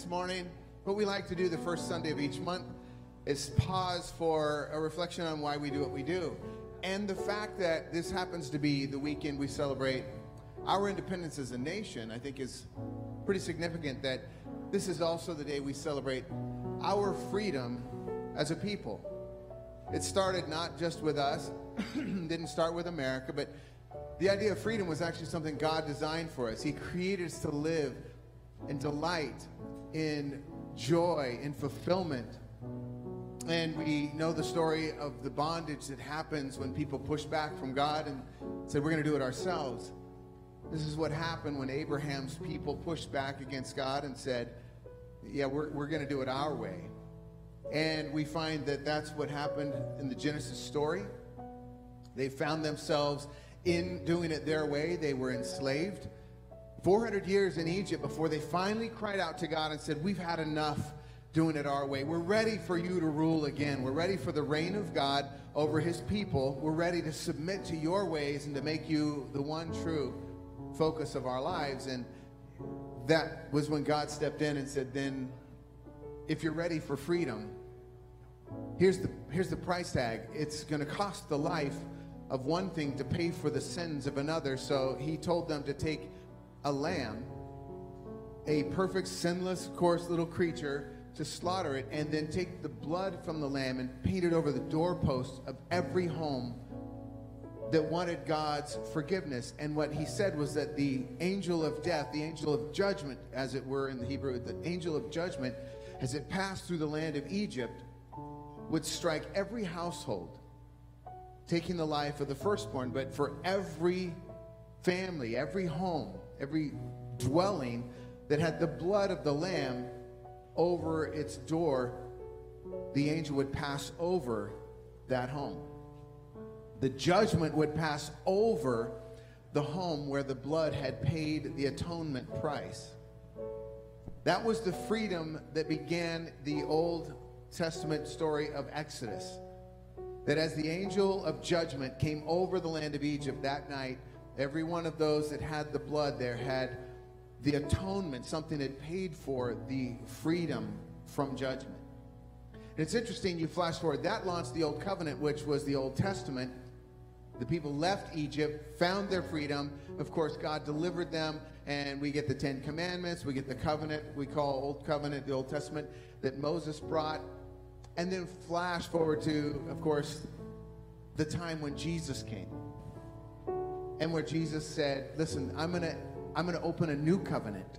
this morning, what we like to do the first Sunday of each month is pause for a reflection on why we do what we do. And the fact that this happens to be the weekend we celebrate our independence as a nation, I think is pretty significant that this is also the day we celebrate our freedom as a people. It started not just with us, didn't start with America, but the idea of freedom was actually something God designed for us. He created us to live in delight, in joy, in fulfillment. And we know the story of the bondage that happens when people push back from God and said, We're going to do it ourselves. This is what happened when Abraham's people pushed back against God and said, Yeah, we're, we're going to do it our way. And we find that that's what happened in the Genesis story. They found themselves in doing it their way. They were enslaved. 400 years in Egypt before they finally cried out to God and said, We've had enough doing it our way. We're ready for you to rule again. We're ready for the reign of God over his people. We're ready to submit to your ways and to make you the one true focus of our lives. And that was when God stepped in and said, Then, if you're ready for freedom, Here's the, here's the price tag it's going to cost the life of one thing to pay for the sins of another. So he told them to take a lamb, a perfect, sinless, coarse little creature, to slaughter it, and then take the blood from the lamb and paint it over the doorposts of every home that wanted God's forgiveness. And what he said was that the angel of death, the angel of judgment, as it were in the Hebrew, the angel of judgment, as it passed through the land of Egypt, would strike every household, taking the life of the firstborn, but for every family, every home, every dwelling that had the blood of the lamb over its door, the angel would pass over that home. The judgment would pass over the home where the blood had paid the atonement price. That was the freedom that began the old Testament story of Exodus. That as the angel of judgment came over the land of Egypt that night, every one of those that had the blood there had the atonement, something that paid for the freedom from judgment. And it's interesting, you flash forward, that launched the Old Covenant, which was the Old Testament. The people left Egypt, found their freedom. Of course, God delivered them, and we get the Ten Commandments, we get the covenant we call Old Covenant, the Old Testament, that Moses brought. And then flash forward to, of course, the time when Jesus came. And where Jesus said, Listen, I'm going to I'm going to open a new covenant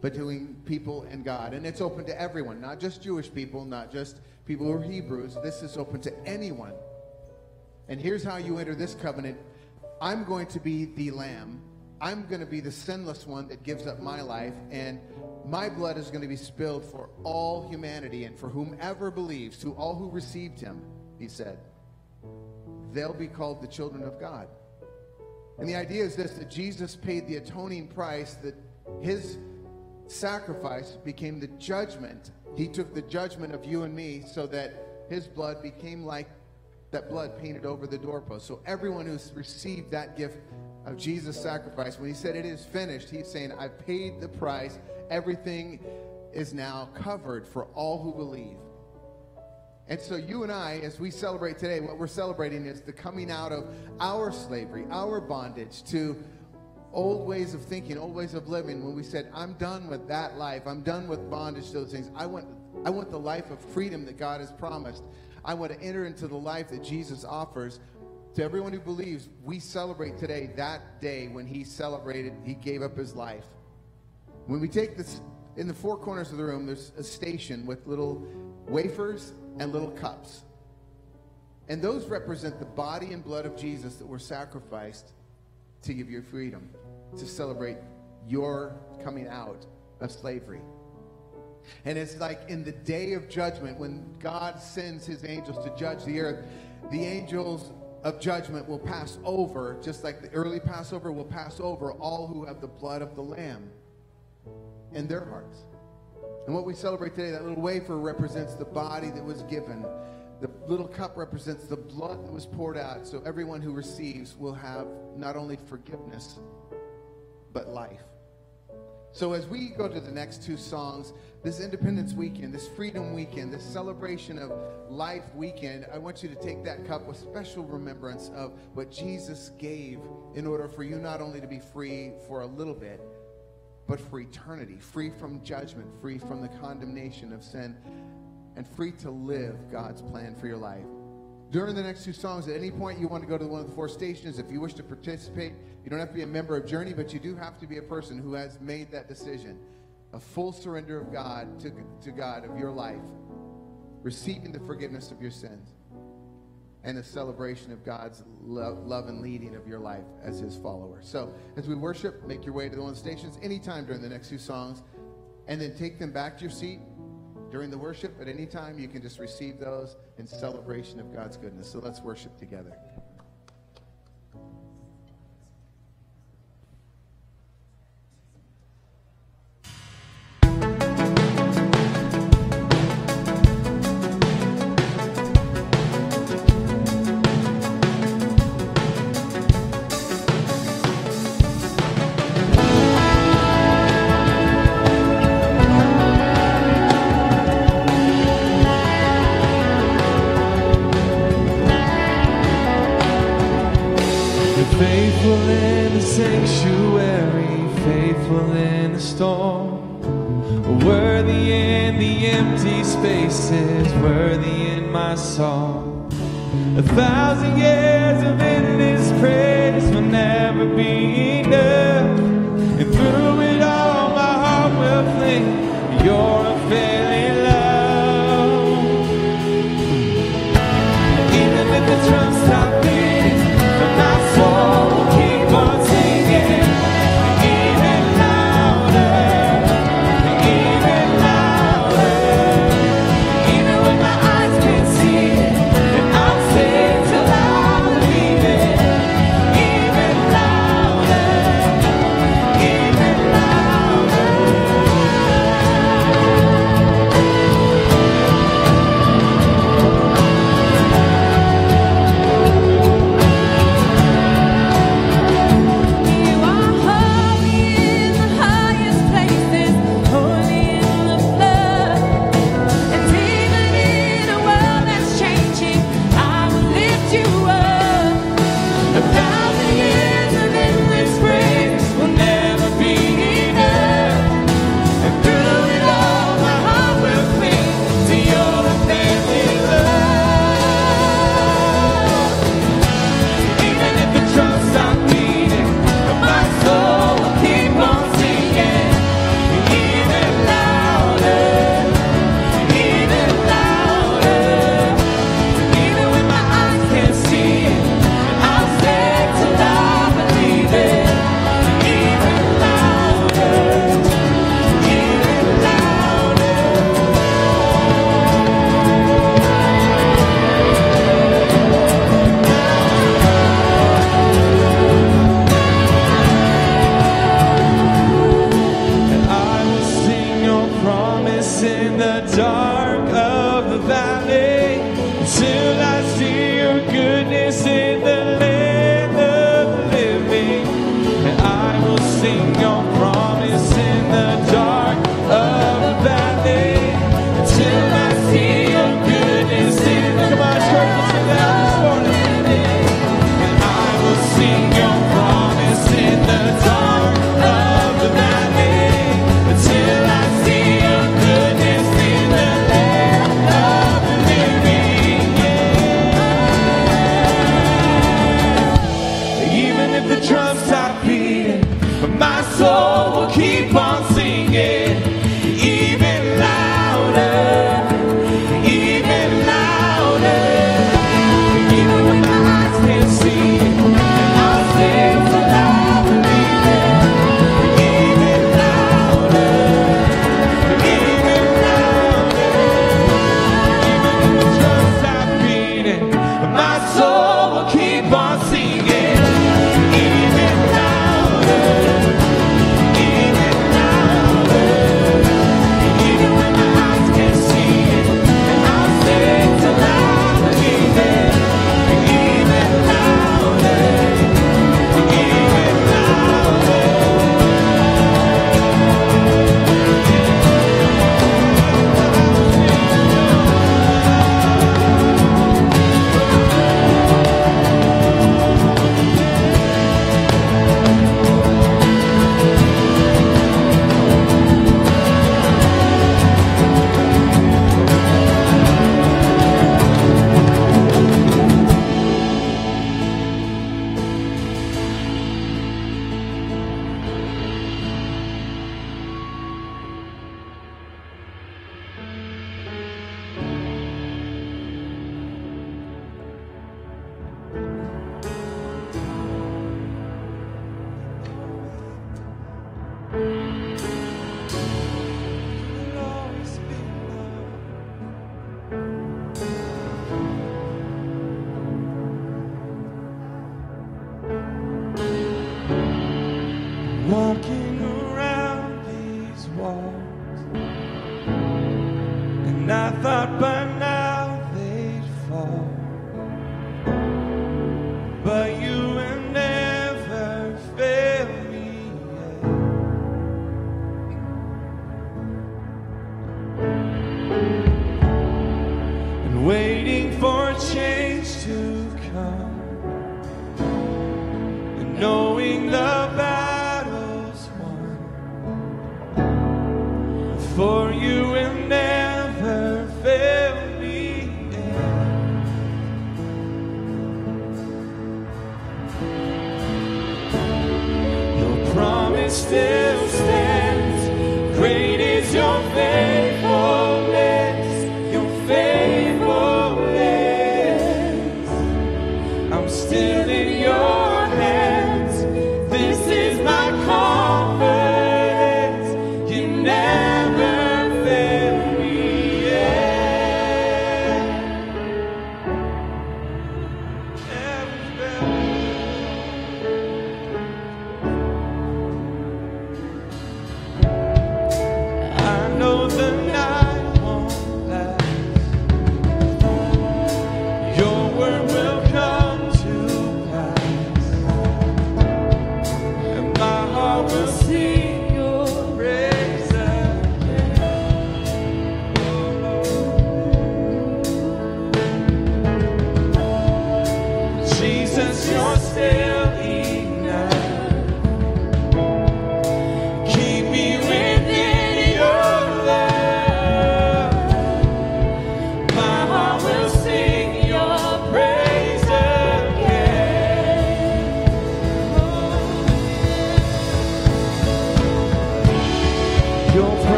between people and God. And it's open to everyone, not just Jewish people, not just people who are Hebrews. This is open to anyone. And here's how you enter this covenant I'm going to be the lamb. I'm going to be the sinless one that gives up my life. And my blood is going to be spilled for all humanity and for whomever believes, to all who received him, he said. They'll be called the children of God. And the idea is this that Jesus paid the atoning price, that his sacrifice became the judgment. He took the judgment of you and me so that his blood became like that blood painted over the doorpost. So everyone who's received that gift of Jesus' sacrifice, when he said it is finished, he's saying, I paid the price everything is now covered for all who believe. And so, you and I, as we celebrate today, what we're celebrating is the coming out of our slavery, our bondage to old ways of thinking, old ways of living. When we said, I'm done with that life, I'm done with bondage to those things. I want, I want the life of freedom that God has promised. I want to enter into the life that Jesus offers. To everyone who believes, we celebrate today that day when he celebrated, he gave up his life. When we take this, in the four corners of the room, there's a station with little wafers and little cups. And those represent the body and blood of Jesus that were sacrificed to give you freedom, to celebrate your coming out of slavery. And it's like in the day of judgment, when God sends his angels to judge the earth, the angels of judgment will pass over, just like the early Passover will pass over all who have the blood of the Lamb in their hearts. And what we celebrate today, that little wafer represents the body that was given The little cup represents the blood that was poured out, so everyone who receives will have not only forgiveness, but life. So, as we go to the next two songs, this Independence Weekend, this Freedom Weekend, this celebration of life weekend, I want you to take that cup with special remembrance of what Jesus gave in order for you not only to be free for a little bit, but for eternity, free from judgment, free from the condemnation of sin, and free to live God's plan for your life. During the next two songs, at any point you want to go to one of the four stations, if you wish to participate, you don't have to be a member of Journey, but you do have to be a person who has made that decision. A full surrender of God to, to God of your life, receiving the forgiveness of your sins, and a celebration of God's love, love and leading of your life as his follower. So as we worship, make your way to the one stations anytime during the next two songs, and then take them back to your seat during the worship. At any time, you can just receive those in celebration of God's goodness. So let's worship together.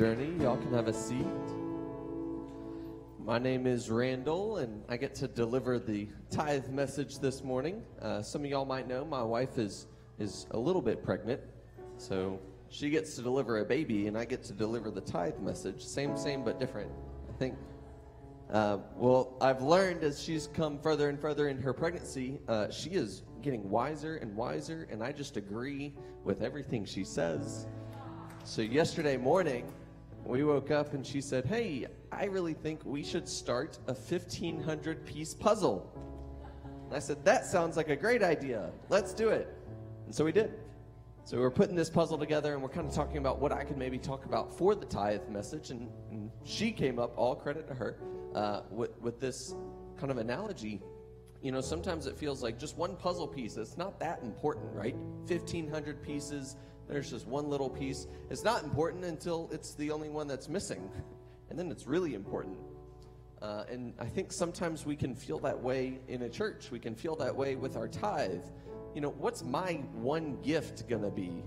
Journey. Y'all can have a seat. My name is Randall, and I get to deliver the tithe message this morning. Uh, some of y'all might know my wife is is a little bit pregnant, so she gets to deliver a baby, and I get to deliver the tithe message. Same, same, but different. I think. Uh, well, I've learned as she's come further and further in her pregnancy, uh, she is getting wiser and wiser, and I just agree with everything she says. So yesterday morning, we woke up and she said, Hey, I really think we should start a 1500 piece puzzle. And I said, That sounds like a great idea. Let's do it. And so we did. So we're putting this puzzle together and we're kind of talking about what I could maybe talk about for the tithe message. And, and she came up, all credit to her, uh, with, with this kind of analogy. You know, sometimes it feels like just one puzzle piece, it's not that important, right? 1,500 pieces, there's just one little piece. It's not important until it's the only one that's missing. And then it's really important. Uh, and I think sometimes we can feel that way in a church. We can feel that way with our tithe. You know, what's my one gift going to be?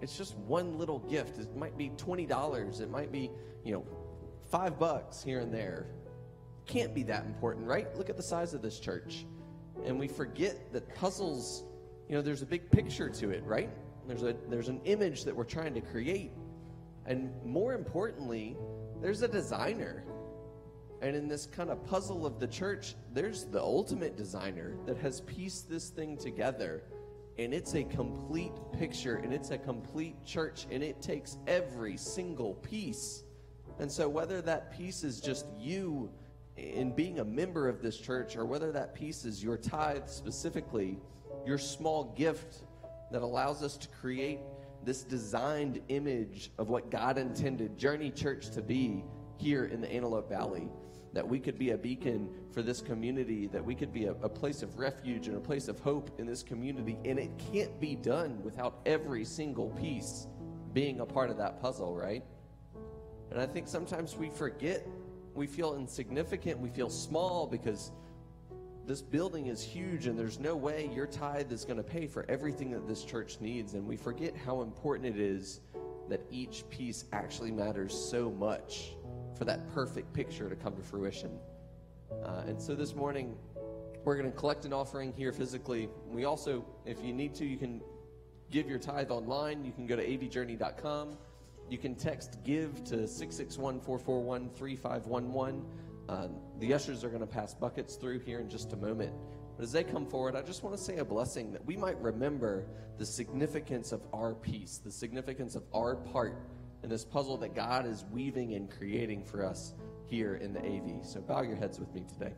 It's just one little gift. It might be $20. It might be, you know, five bucks here and there. Can't be that important, right? Look at the size of this church. And we forget that puzzles, you know, there's a big picture to it, right? There's a there's an image that we're trying to create. And more importantly, there's a designer. And in this kind of puzzle of the church, there's the ultimate designer that has pieced this thing together. And it's a complete picture and it's a complete church and it takes every single piece. And so, whether that piece is just you in being a member of this church or whether that piece is your tithe specifically, your small gift that allows us to create this designed image of what God intended Journey Church to be here in the Antelope Valley. That we could be a beacon for this community, that we could be a, a place of refuge and a place of hope in this community. And it can't be done without every single piece being a part of that puzzle, right? And I think sometimes we forget, we feel insignificant, we feel small because this building is huge and there's no way your tithe is going to pay for everything that this church needs. And we forget how important it is that each piece actually matters so much for that perfect picture to come to fruition. Uh, and so this morning, we're going to collect an offering here physically. We also, if you need to, you can give your tithe online. You can go to avjourney.com. You can text give to 661 441 3511. Uh, the ushers are going to pass buckets through here in just a moment. But as they come forward, I just want to say a blessing that we might remember the significance of our piece, the significance of our part in this puzzle that God is weaving and creating for us here in the AV. So bow your heads with me today.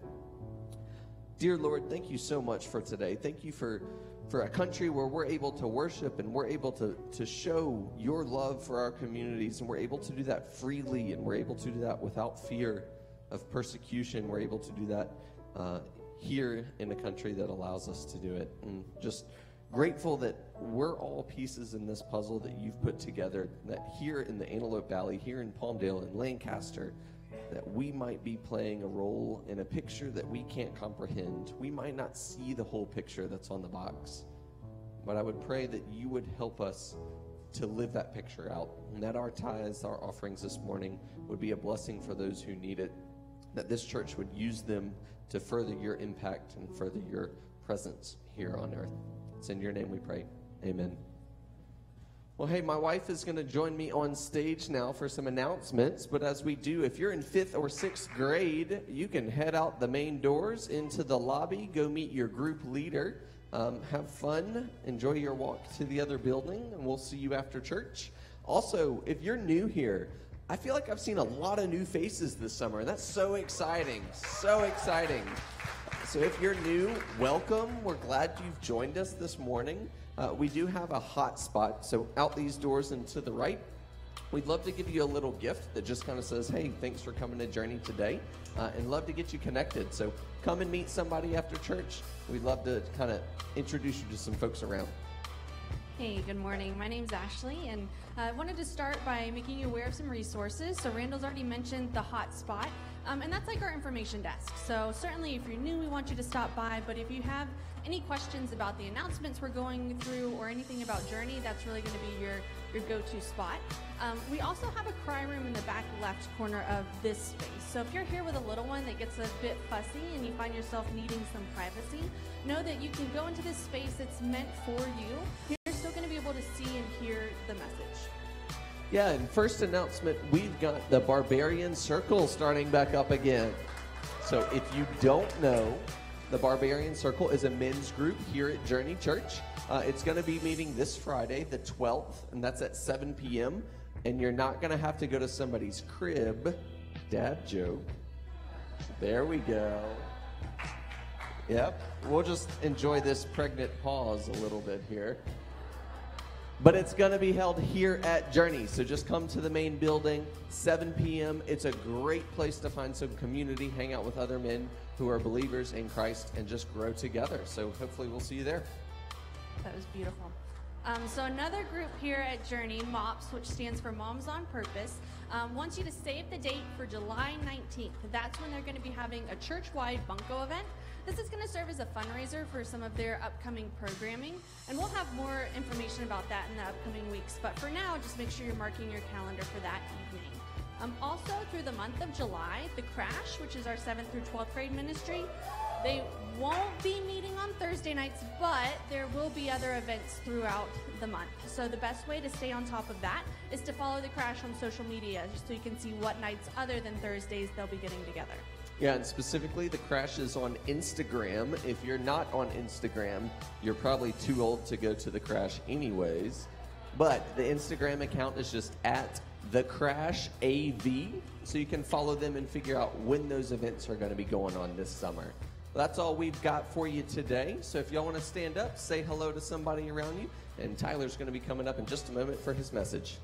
Dear Lord, thank you so much for today. Thank you for, for a country where we're able to worship and we're able to, to show your love for our communities, and we're able to do that freely, and we're able to do that without fear of persecution. We're able to do that uh, here in a country that allows us to do it. And just grateful that we're all pieces in this puzzle that you've put together, that here in the Antelope Valley, here in Palmdale and Lancaster, that we might be playing a role in a picture that we can't comprehend. We might not see the whole picture that's on the box. But I would pray that you would help us to live that picture out, and that our tithes, our offerings this morning would be a blessing for those who need it, that this church would use them to further your impact and further your presence here on earth. It's in your name we pray. Amen. Well, hey, my wife is going to join me on stage now for some announcements. But as we do, if you're in fifth or sixth grade, you can head out the main doors into the lobby, go meet your group leader, um, have fun, enjoy your walk to the other building, and we'll see you after church. Also, if you're new here, I feel like I've seen a lot of new faces this summer, and that's so exciting. So exciting. So if you're new, welcome. We're glad you've joined us this morning. Uh, we do have a hot spot, so out these doors and to the right. We'd love to give you a little gift that just kind of says, hey, thanks for coming to Journey today, uh, and love to get you connected. So come and meet somebody after church. We'd love to kind of introduce you to some folks around. Hey, good morning. My name's Ashley, and uh, I wanted to start by making you aware of some resources. So, Randall's already mentioned the hot spot. Um, and that's like our information desk. So certainly if you're new, we want you to stop by. But if you have any questions about the announcements we're going through or anything about Journey, that's really going to be your, your go-to spot. Um, we also have a cry room in the back left corner of this space. So if you're here with a little one that gets a bit fussy and you find yourself needing some privacy, know that you can go into this space. It's meant for you. Still going to be able to see and hear the message. Yeah, and first announcement we've got the Barbarian Circle starting back up again. So if you don't know, the Barbarian Circle is a men's group here at Journey Church. Uh, it's going to be meeting this Friday, the 12th, and that's at 7 p.m. And you're not going to have to go to somebody's crib. Dad joke. There we go. Yep. We'll just enjoy this pregnant pause a little bit here. But it's going to be held here at Journey. So just come to the main building, 7 p.m. It's a great place to find some community, hang out with other men who are believers in Christ, and just grow together. So hopefully we'll see you there. That was beautiful. Um, so another group here at Journey, MOPS, which stands for Moms on Purpose, um, wants you to save the date for July 19th. That's when they're going to be having a church-wide bunko event. This is going to serve as a fundraiser for some of their upcoming programming, and we'll have more information about that in the upcoming weeks. But for now, just make sure you're marking your calendar for that evening. Um, also, through the month of July, the Crash, which is our 7th through 12th grade ministry, they won't be meeting on Thursday nights, but there will be other events throughout the month. So the best way to stay on top of that is to follow the Crash on social media, so you can see what nights other than Thursdays they'll be getting together. Yeah, and specifically, the crash is on Instagram. If you're not on Instagram, you're probably too old to go to the crash, anyways. But the Instagram account is just at the crash AV, so you can follow them and figure out when those events are going to be going on this summer. That's all we've got for you today. So if y'all want to stand up, say hello to somebody around you, and Tyler's going to be coming up in just a moment for his message.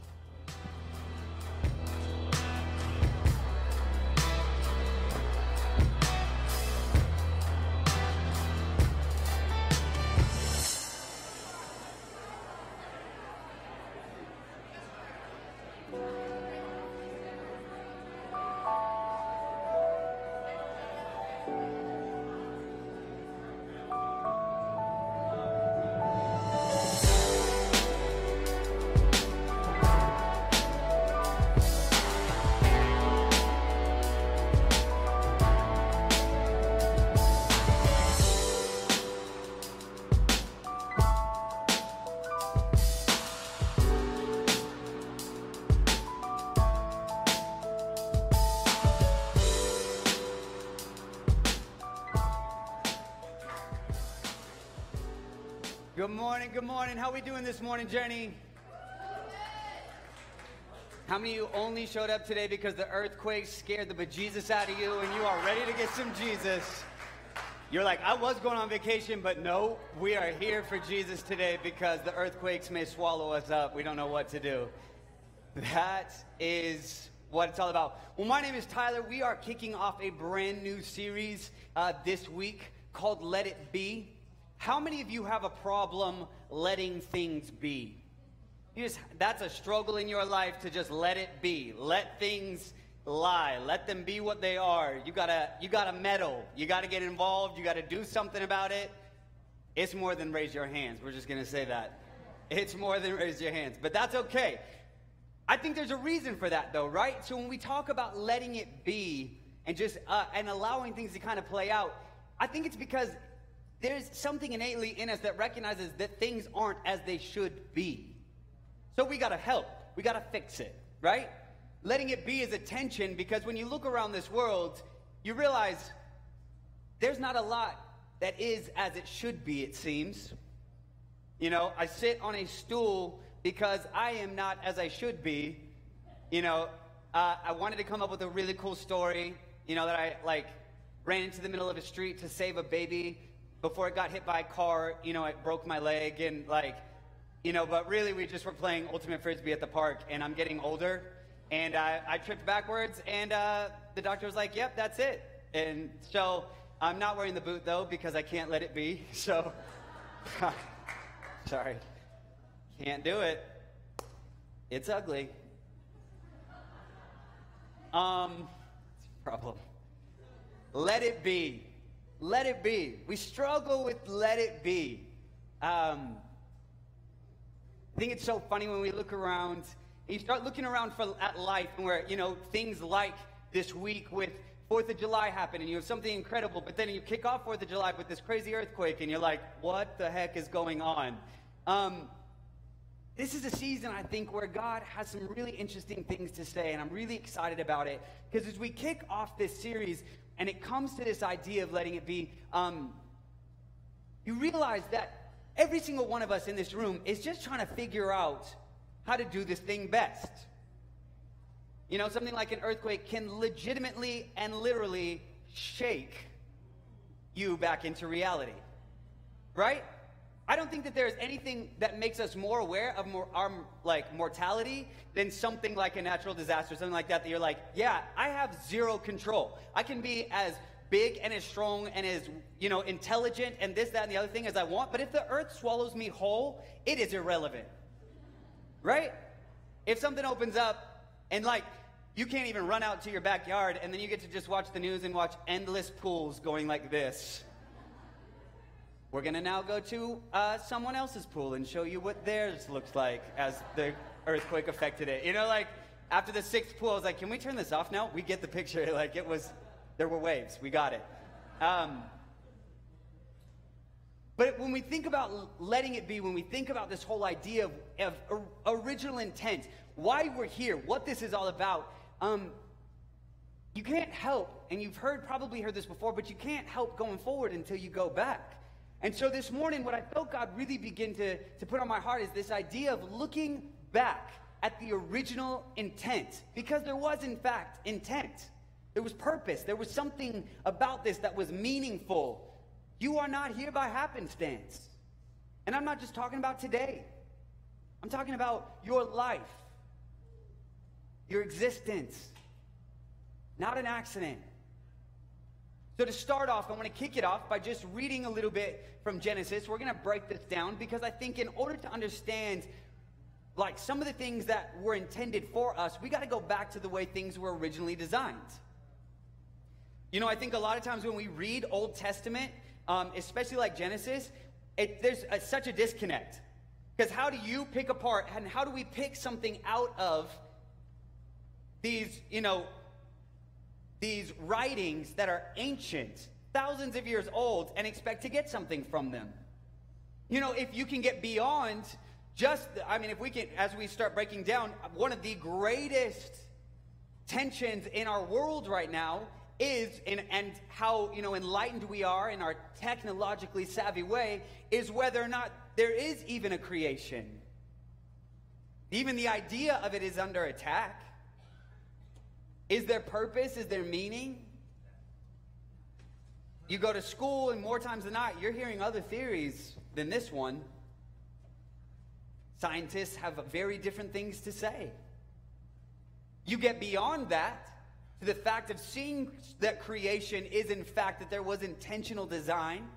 Good morning, good morning. How we doing this morning, Journey? How many of you only showed up today because the earthquake scared the bejesus out of you and you are ready to get some Jesus? You're like, I was going on vacation, but no, we are here for Jesus today because the earthquakes may swallow us up. We don't know what to do. That is what it's all about. Well, my name is Tyler. We are kicking off a brand new series uh, this week called Let It Be. How many of you have a problem letting things be? You just, that's a struggle in your life to just let it be. Let things lie. Let them be what they are. You gotta, you gotta meddle. You gotta get involved. You gotta do something about it. It's more than raise your hands. We're just gonna say that. It's more than raise your hands. But that's okay. I think there's a reason for that, though, right? So when we talk about letting it be and just uh, and allowing things to kind of play out, I think it's because there's something innately in us that recognizes that things aren't as they should be. So we gotta help. We gotta fix it, right? Letting it be is a tension because when you look around this world, you realize there's not a lot that is as it should be, it seems. You know, I sit on a stool because I am not as I should be. You know, uh, I wanted to come up with a really cool story, you know, that I like ran into the middle of a street to save a baby before it got hit by a car. You know, it broke my leg and like, you know, but really we just were playing Ultimate Frisbee at the park and I'm getting older and I, I tripped backwards and uh, the doctor was like, yep, that's it. And so I'm not wearing the boot though because I can't let it be. So, sorry. Can't do it. It's ugly. Um, it's problem. let it be. Let it be. We struggle with let it be. Um, I think it's so funny when we look around, you start looking around for, at life and where, you know, things like this week with Fourth of July happen and you have something incredible, but then you kick off Fourth of July with this crazy earthquake and you're like, what the heck is going on? Um, this is a season, I think, where God has some really interesting things to say, and I'm really excited about it. Because as we kick off this series, and it comes to this idea of letting it be, um, you realize that every single one of us in this room is just trying to figure out how to do this thing best. You know, something like an earthquake can legitimately and literally shake you back into reality. Right? I don't think that there's anything that makes us more aware of more, our like mortality than something like a natural disaster, something like that. That you're like, yeah, I have zero control. I can be as big and as strong and as you know intelligent and this, that, and the other thing as I want. But if the earth swallows me whole, it is irrelevant, right? If something opens up and like you can't even run out to your backyard and then you get to just watch the news and watch endless pools going like this. We're going to now go to uh, someone else's pool and show you what theirs looks like as the earthquake affected it. You know, like after the sixth pool, I was like, can we turn this off now? We get the picture. Like it was, there were waves. We got it. Um, but when we think about letting it be, when we think about this whole idea of, of original intent, why we're here, what this is all about, um, you can't help, and you've heard probably heard this before, but you can't help going forward until you go back. And so this morning, what I felt God really begin to, to put on my heart is this idea of looking back at the original intent. Because there was, in fact, intent. There was purpose. There was something about this that was meaningful. You are not here by happenstance. And I'm not just talking about today, I'm talking about your life, your existence, not an accident. So, to start off, I want to kick it off by just reading a little bit from Genesis. We're going to break this down because I think in order to understand like some of the things that were intended for us, we got to go back to the way things were originally designed. You know, I think a lot of times when we read Old Testament, um, especially like Genesis, it, there's a, such a disconnect. Because how do you pick apart and how do we pick something out of these, you know, these writings that are ancient, thousands of years old, and expect to get something from them? You know, if you can get beyond just, I mean, if we can, as we start breaking down, one of the greatest tensions in our world right now is, in, and how, you know, enlightened we are in our technologically savvy way, is whether or not there is even a creation. Even the idea of it is under attack. Is there purpose? Is there meaning? You go to school, and more times than not, you're hearing other theories than this one. Scientists have very different things to say. You get beyond that to the fact of seeing that creation is, in fact, that there was intentional design.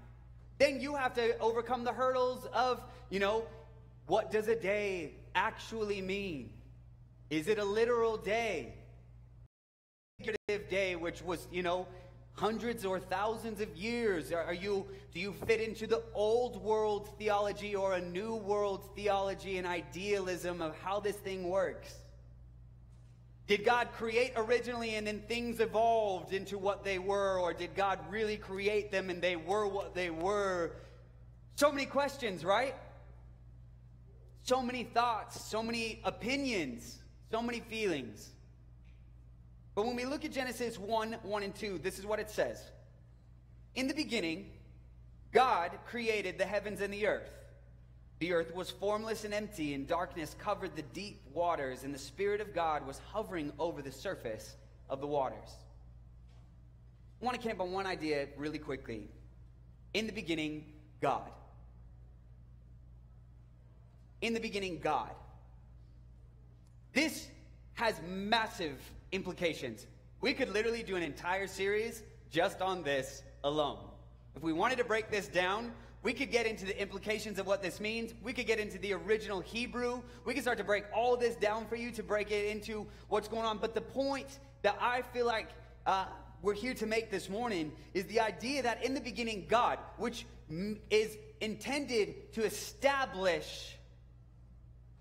Then you have to overcome the hurdles of, you know, what does a day actually mean? Is it a literal day? Day, which was, you know, hundreds or thousands of years? Are you, do you fit into the old world theology or a new world theology and idealism of how this thing works? Did God create originally and then things evolved into what they were? Or did God really create them and they were what they were? So many questions, right? So many thoughts, so many opinions, so many feelings. But when we look at Genesis 1 1 and 2, this is what it says In the beginning, God created the heavens and the earth. The earth was formless and empty, and darkness covered the deep waters, and the Spirit of God was hovering over the surface of the waters. I want to camp on one idea really quickly. In the beginning, God. In the beginning, God. This has massive implications. We could literally do an entire series just on this alone. If we wanted to break this down, we could get into the implications of what this means. We could get into the original Hebrew. We could start to break all this down for you to break it into what's going on. But the point that I feel like uh, we're here to make this morning is the idea that in the beginning, God, which is intended to establish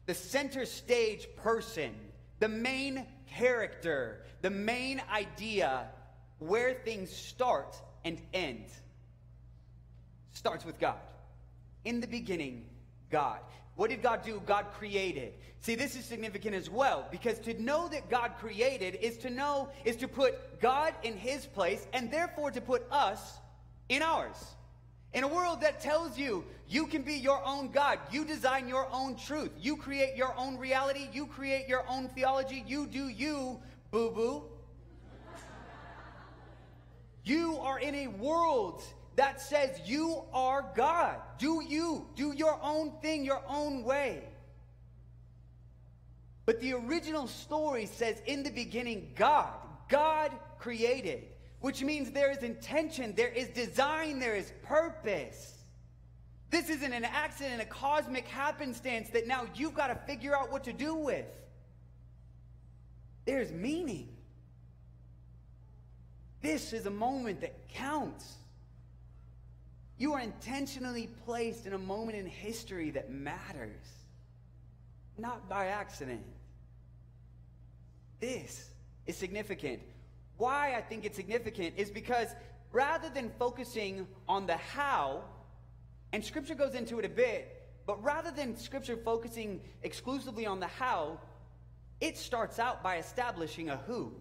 the center stage person, the main character, the main idea where things start and end, starts with God. In the beginning, God. What did God do? God created. See, this is significant as well because to know that God created is to know, is to put God in his place and therefore to put us in ours. In a world that tells you you can be your own God, you design your own truth, you create your own reality, you create your own theology, you do you, boo boo. You are in a world that says you are God. Do you. Do your own thing, your own way. But the original story says in the beginning, God. God created, which means there is intention, there is design, there is purpose. This isn't an accident, a cosmic happenstance that now you've got to figure out what to do with. There's meaning. This is a moment that counts. You are intentionally placed in a moment in history that matters, not by accident. This is significant. Why I think it's significant is because rather than focusing on the how, and scripture goes into it a bit, but rather than scripture focusing exclusively on the how, it starts out by establishing a who.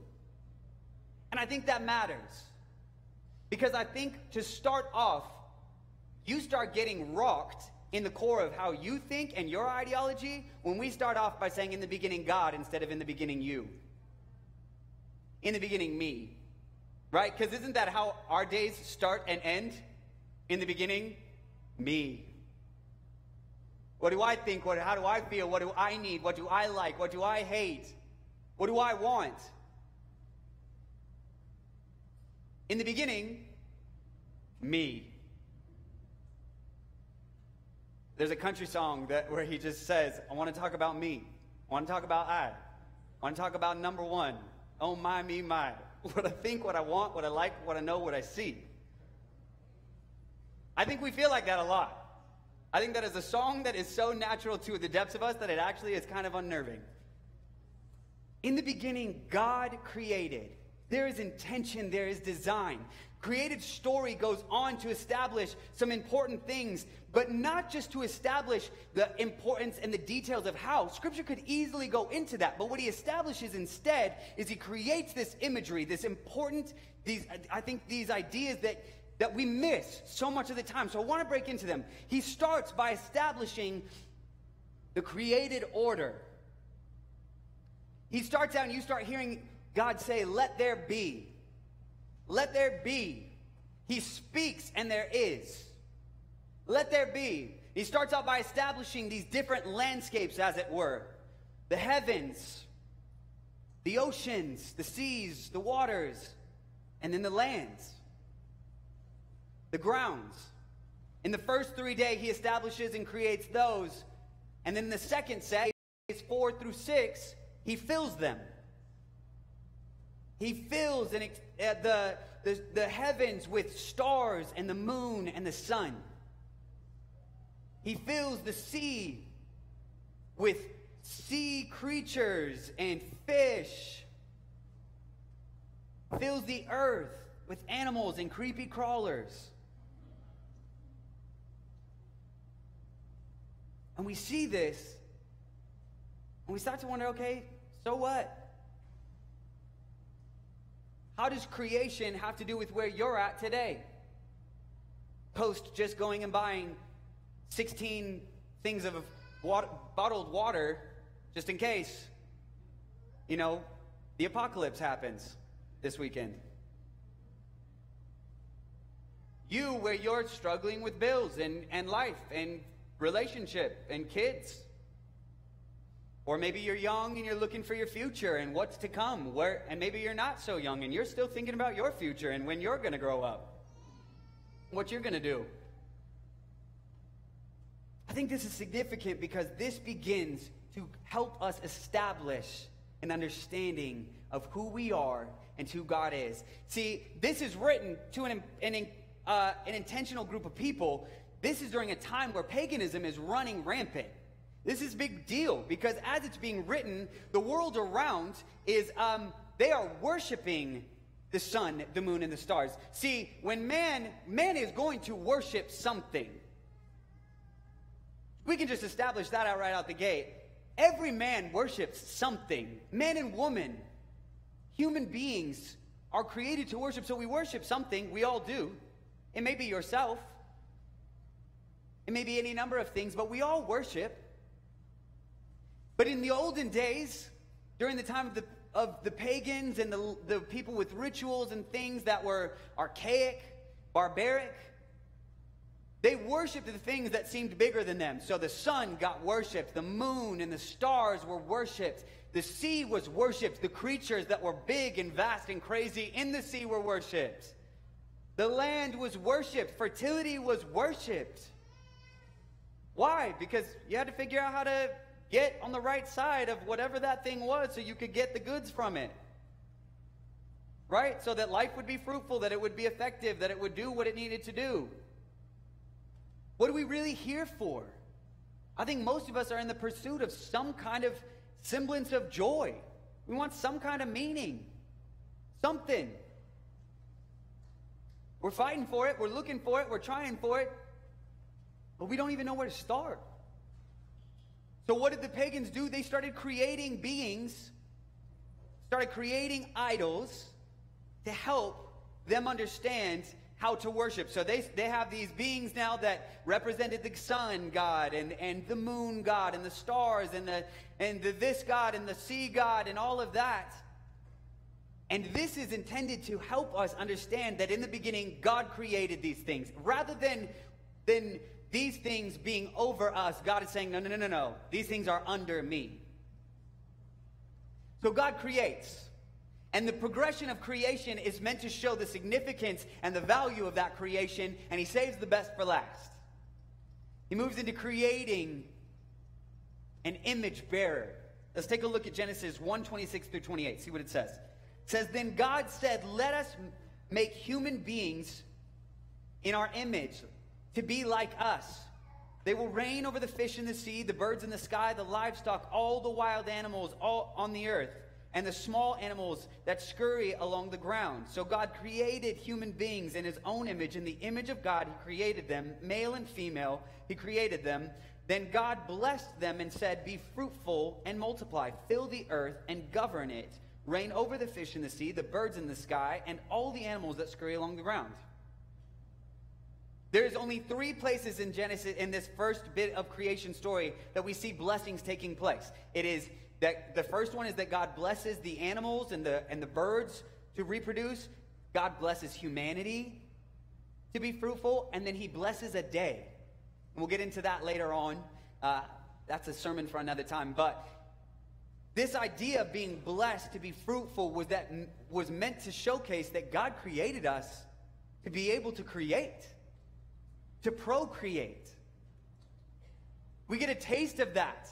And I think that matters. Because I think to start off, you start getting rocked in the core of how you think and your ideology when we start off by saying in the beginning God instead of in the beginning you. In the beginning me. Right? Because isn't that how our days start and end? In the beginning, me. What do I think? What, how do I feel? What do I need? What do I like? What do I hate? What do I want? In the beginning, me. There's a country song that where he just says, I want to talk about me. I want to talk about I. I want to talk about number one. Oh my, me, my. What I think, what I want, what I like, what I know, what I see. I think we feel like that a lot. I think that is a song that is so natural to the depths of us that it actually is kind of unnerving. In the beginning, God created. There is intention, there is design. Creative story goes on to establish some important things, but not just to establish the importance and the details of how. Scripture could easily go into that, but what he establishes instead is he creates this imagery, this important, these, I think these ideas that, that we miss so much of the time. So I want to break into them. He starts by establishing the created order. He starts out and you start hearing God say, Let there be. Let there be. He speaks and there is. Let there be. He starts out by establishing these different landscapes, as it were the heavens, the oceans, the seas, the waters, and then the lands, the grounds. In the first three days, he establishes and creates those. And then the second set, four through six, he fills them. He fills ex- uh, the, the, the heavens with stars and the moon and the sun. He fills the sea with sea creatures and fish. Fills the earth with animals and creepy crawlers. And we see this, and we start to wonder okay, so what? How does creation have to do with where you're at today? Post just going and buying 16 things of water, bottled water just in case, you know, the apocalypse happens this weekend. You, where you're struggling with bills and, and life and relationship and kids. Or maybe you're young and you're looking for your future and what's to come. Where, and maybe you're not so young and you're still thinking about your future and when you're going to grow up. What you're going to do. I think this is significant because this begins to help us establish an understanding of who we are and who God is. See, this is written to an, an, uh, an intentional group of people. This is during a time where paganism is running rampant. This is big deal because as it's being written, the world around is, um, they are worshiping the sun, the moon, and the stars. See, when man, man is going to worship something. We can just establish that out right out the gate. Every man worships something. Man and woman, human beings, are created to worship. So we worship something. We all do. It may be yourself. It may be any number of things, but we all worship. But in the olden days, during the time of the, of the pagans and the, the people with rituals and things that were archaic, barbaric, they worshiped the things that seemed bigger than them. So the sun got worshiped, the moon and the stars were worshiped, the sea was worshiped, the creatures that were big and vast and crazy in the sea were worshiped. The land was worshiped, fertility was worshiped. Why? Because you had to figure out how to get on the right side of whatever that thing was so you could get the goods from it. Right? So that life would be fruitful, that it would be effective, that it would do what it needed to do. What are we really here for? I think most of us are in the pursuit of some kind of semblance of joy. We want some kind of meaning, something. We're fighting for it, we're looking for it, we're trying for it, but we don't even know where to start. So, what did the pagans do? They started creating beings, started creating idols to help them understand how to worship. So they, they have these beings now that represented the sun god and, and the moon god and the stars and the and the this god and the sea god and all of that. And this is intended to help us understand that in the beginning God created these things. Rather than than these things being over us, God is saying, no, no, no, no, no. These things are under me. So God creates. And the progression of creation is meant to show the significance and the value of that creation, and he saves the best for last. He moves into creating an image bearer. Let's take a look at Genesis 1 26 through 28. See what it says. It says, Then God said, Let us make human beings in our image to be like us. They will reign over the fish in the sea, the birds in the sky, the livestock, all the wild animals all on the earth and the small animals that scurry along the ground. So God created human beings in his own image. In the image of God, he created them, male and female, he created them. Then God blessed them and said, Be fruitful and multiply, fill the earth and govern it, reign over the fish in the sea, the birds in the sky, and all the animals that scurry along the ground. There's only three places in Genesis, in this first bit of creation story, that we see blessings taking place. It is that the first one is that God blesses the animals and the, and the birds to reproduce. God blesses humanity to be fruitful, and then he blesses a day. And we'll get into that later on. Uh, that's a sermon for another time. But this idea of being blessed to be fruitful was that was meant to showcase that God created us to be able to create, to procreate. We get a taste of that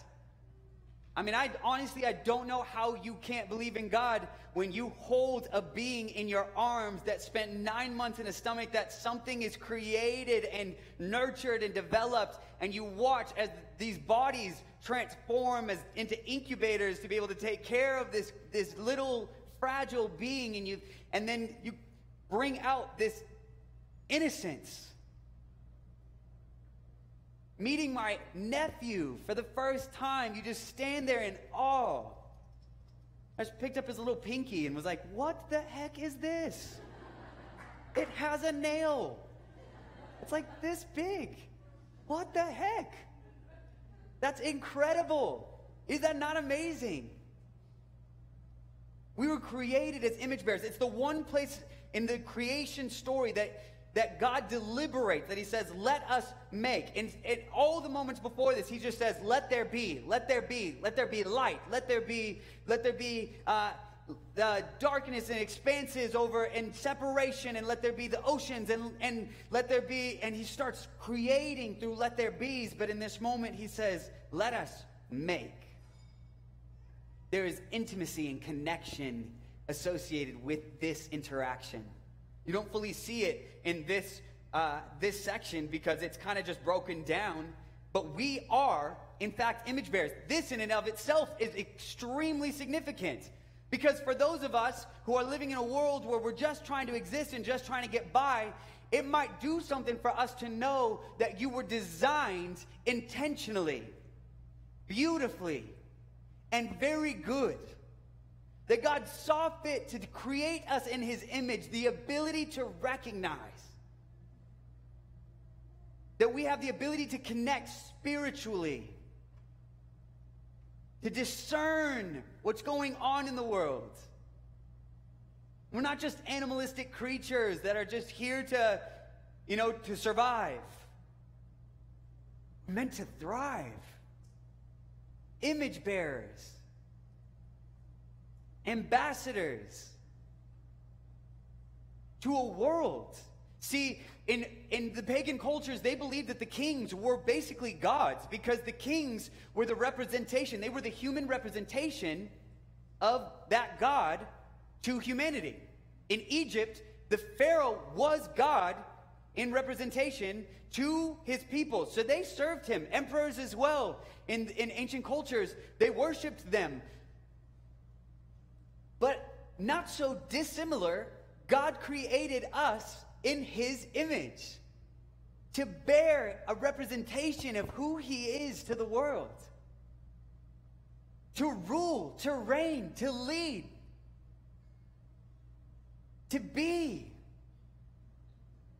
I mean, I honestly, I don't know how you can't believe in God when you hold a being in your arms that spent nine months in a stomach, that something is created and nurtured and developed, and you watch as these bodies transform as into incubators to be able to take care of this, this little fragile being, and you, and then you bring out this innocence meeting my nephew for the first time. You just stand there in awe. I just picked up his little pinky and was like, what the heck is this? It has a nail. It's like this big. What the heck? That's incredible. Is that not amazing? We were created as image bearers. It's the one place in the creation story that that God deliberates, that He says, let us make. And in all the moments before this, He just says, let there be, let there be, let there be light, let there be, let there be uh, the darkness and expanses over and separation, and let there be the oceans, and, and let there be, and He starts creating through let there be's. But in this moment, He says, let us make. There is intimacy and connection associated with this interaction. You don't fully see it in this, uh, this section because it's kind of just broken down. But we are, in fact, image bearers. This, in and of itself, is extremely significant. Because for those of us who are living in a world where we're just trying to exist and just trying to get by, it might do something for us to know that you were designed intentionally, beautifully, and very good. That God saw fit to create us in His image, the ability to recognize that we have the ability to connect spiritually, to discern what's going on in the world. We're not just animalistic creatures that are just here to, you know, to survive. We're meant to thrive. Image bearers, ambassadors to a world. See, in, in the pagan cultures, they believed that the kings were basically gods because the kings were the representation, they were the human representation of that God to humanity. In Egypt, the Pharaoh was God in representation to his people. So they served him. Emperors as well. In, in ancient cultures, they worshiped them. But not so dissimilar, God created us in his image to bear a representation of who he is to the world, to rule, to reign, to lead, to be.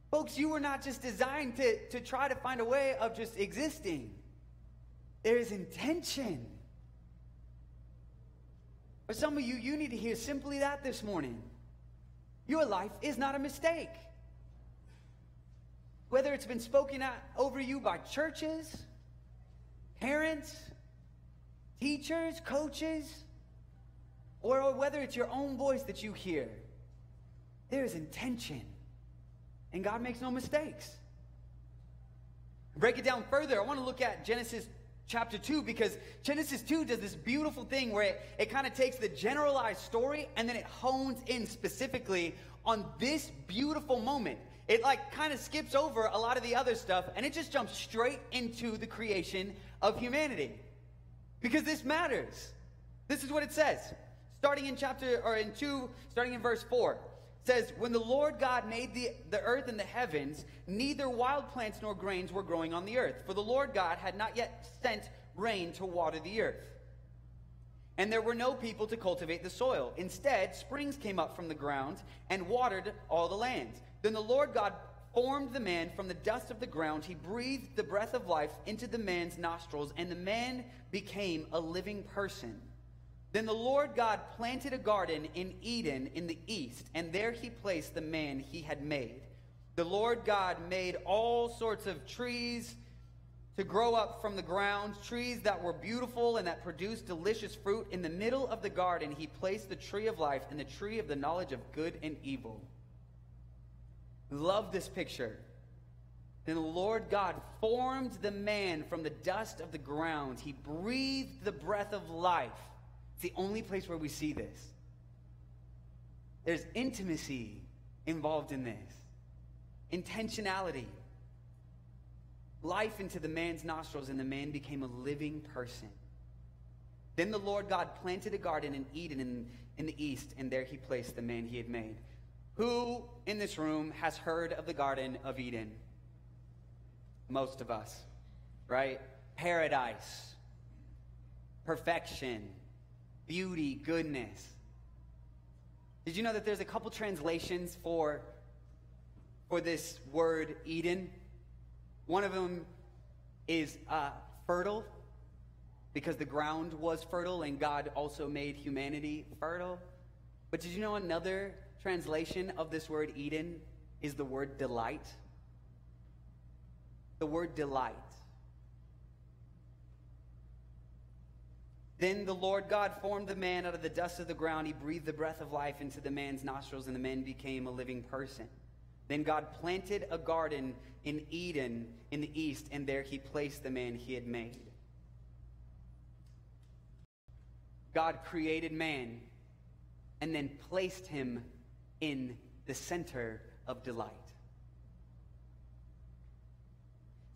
Folks, you were not just designed to, to try to find a way of just existing. There is intention. For some of you, you need to hear simply that this morning. Your life is not a mistake. Whether it's been spoken out over you by churches, parents, teachers, coaches, or whether it's your own voice that you hear, there is intention. And God makes no mistakes. Break it down further. I want to look at Genesis chapter 2 because Genesis 2 does this beautiful thing where it, it kind of takes the generalized story and then it hones in specifically on this beautiful moment. It like kind of skips over a lot of the other stuff and it just jumps straight into the creation of humanity. Because this matters. This is what it says. Starting in chapter or in 2, starting in verse 4 says, When the Lord God made the, the earth and the heavens, neither wild plants nor grains were growing on the earth, for the Lord God had not yet sent rain to water the earth. And there were no people to cultivate the soil. Instead, springs came up from the ground and watered all the land. Then the Lord God formed the man from the dust of the ground. He breathed the breath of life into the man's nostrils, and the man became a living person. Then the Lord God planted a garden in Eden in the east, and there he placed the man he had made. The Lord God made all sorts of trees to grow up from the ground, trees that were beautiful and that produced delicious fruit. In the middle of the garden, he placed the tree of life and the tree of the knowledge of good and evil. Love this picture. Then the Lord God formed the man from the dust of the ground. He breathed the breath of life. It's the only place where we see this. There's intimacy involved in this, intentionality. Life into the man's nostrils, and the man became a living person. Then the Lord God planted a garden in Eden in, in the east, and there he placed the man he had made. Who in this room has heard of the Garden of Eden? Most of us, right? Paradise, perfection, beauty, goodness. Did you know that there's a couple translations for, for this word Eden? One of them is uh, fertile, because the ground was fertile and God also made humanity fertile. But did you know another translation of this word Eden is the word delight? The word delight. Then the Lord God formed the man out of the dust of the ground. He breathed the breath of life into the man's nostrils, and the man became a living person. Then God planted a garden in Eden in the east, and there he placed the man he had made. God created man, and then placed him in the center of delight.